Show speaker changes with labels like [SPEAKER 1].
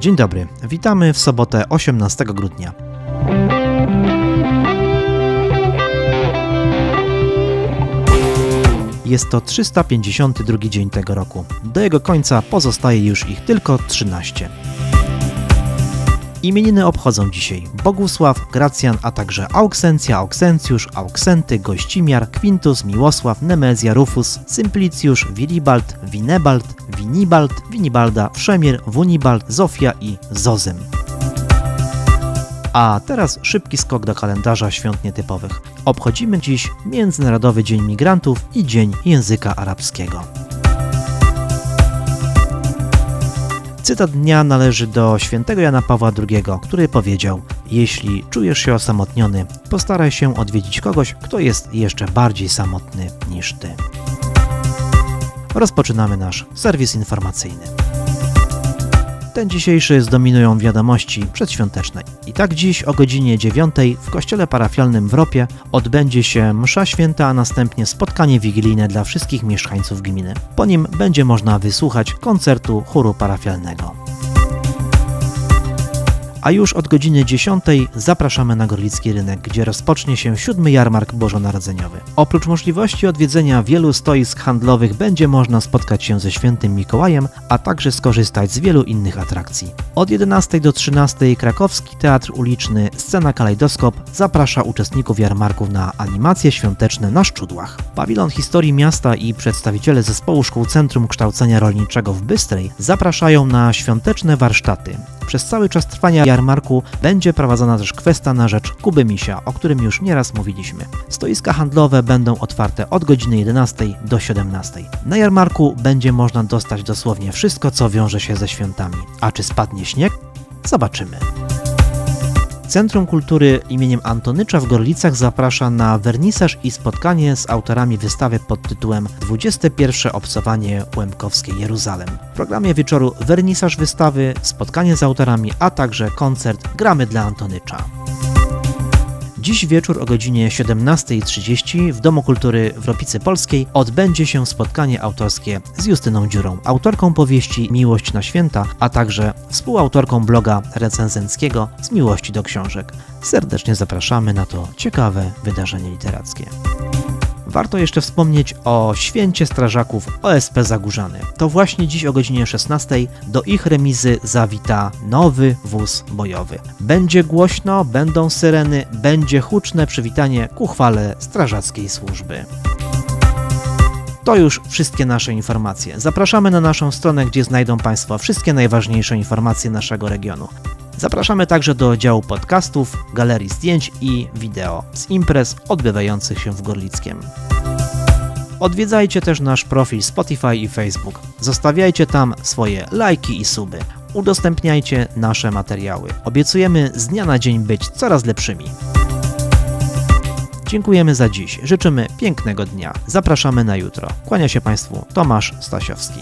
[SPEAKER 1] Dzień dobry, witamy w sobotę 18 grudnia. Jest to 352 dzień tego roku. Do jego końca pozostaje już ich tylko 13. Imieniny obchodzą dzisiaj Bogusław, Gracjan, a także Auksencja, Auksencjusz, Auksenty, Gościmiar, Quintus, Miłosław, Nemezja, Rufus, Symplicjusz, Wilibald, Winebald, Winibald, Winibalda, Wszemir, Wunibald, Zofia i Zozym. A teraz szybki skok do kalendarza świąt nietypowych. Obchodzimy dziś Międzynarodowy Dzień Migrantów i Dzień Języka Arabskiego. Cytat dnia należy do świętego Jana Pawła II, który powiedział: Jeśli czujesz się osamotniony, postaraj się odwiedzić kogoś, kto jest jeszcze bardziej samotny niż ty. Rozpoczynamy nasz serwis informacyjny. Ten dzisiejszy zdominują wiadomości przedświąteczne. I tak dziś o godzinie 9 w kościele parafialnym w Ropie odbędzie się msza święta, a następnie spotkanie wigilijne dla wszystkich mieszkańców gminy. Po nim będzie można wysłuchać koncertu chóru parafialnego a już od godziny 10 zapraszamy na Gorlicki Rynek, gdzie rozpocznie się siódmy jarmark bożonarodzeniowy. Oprócz możliwości odwiedzenia wielu stoisk handlowych będzie można spotkać się ze świętym Mikołajem, a także skorzystać z wielu innych atrakcji. Od 11 do 13 Krakowski Teatr Uliczny Scena Kalejdoskop zaprasza uczestników jarmarków na animacje świąteczne na szczudłach. Pawilon Historii Miasta i przedstawiciele zespołu Szkół Centrum Kształcenia Rolniczego w Bystrej zapraszają na świąteczne warsztaty. Przez cały czas trwania jarmarku będzie prowadzona też kwesta na rzecz Kuby Misia, o którym już nieraz mówiliśmy. Stoiska handlowe będą otwarte od godziny 11 do 17. Na jarmarku będzie można dostać dosłownie wszystko, co wiąże się ze świętami. A czy spadnie śnieg? Zobaczymy. Centrum Kultury imieniem Antonycza w Gorlicach zaprasza na wernisaż i spotkanie z autorami wystawy pod tytułem 21 obcowanie Łemkowskiej Jeruzalem. W programie wieczoru wernisaż wystawy, spotkanie z autorami, a także koncert Gramy dla Antonycza. Dziś wieczór o godzinie 17.30 w Domu Kultury w Ropicy Polskiej odbędzie się spotkanie autorskie z Justyną Dziurą, autorką powieści Miłość na święta, a także współautorką bloga recenzenckiego z miłości do książek. Serdecznie zapraszamy na to ciekawe wydarzenie literackie. Warto jeszcze wspomnieć o święcie strażaków OSP Zagórzany. To właśnie dziś o godzinie 16 do ich remizy zawita nowy wóz bojowy. Będzie głośno, będą syreny, będzie huczne przywitanie ku chwale strażackiej służby. To już wszystkie nasze informacje. Zapraszamy na naszą stronę, gdzie znajdą Państwo wszystkie najważniejsze informacje naszego regionu. Zapraszamy także do działu podcastów, galerii zdjęć i wideo z imprez odbywających się w Gorlickiem. Odwiedzajcie też nasz profil Spotify i Facebook. Zostawiajcie tam swoje lajki i suby. Udostępniajcie nasze materiały. Obiecujemy z dnia na dzień być coraz lepszymi. Dziękujemy za dziś. Życzymy pięknego dnia. Zapraszamy na jutro. Kłania się Państwu Tomasz Stasiowski.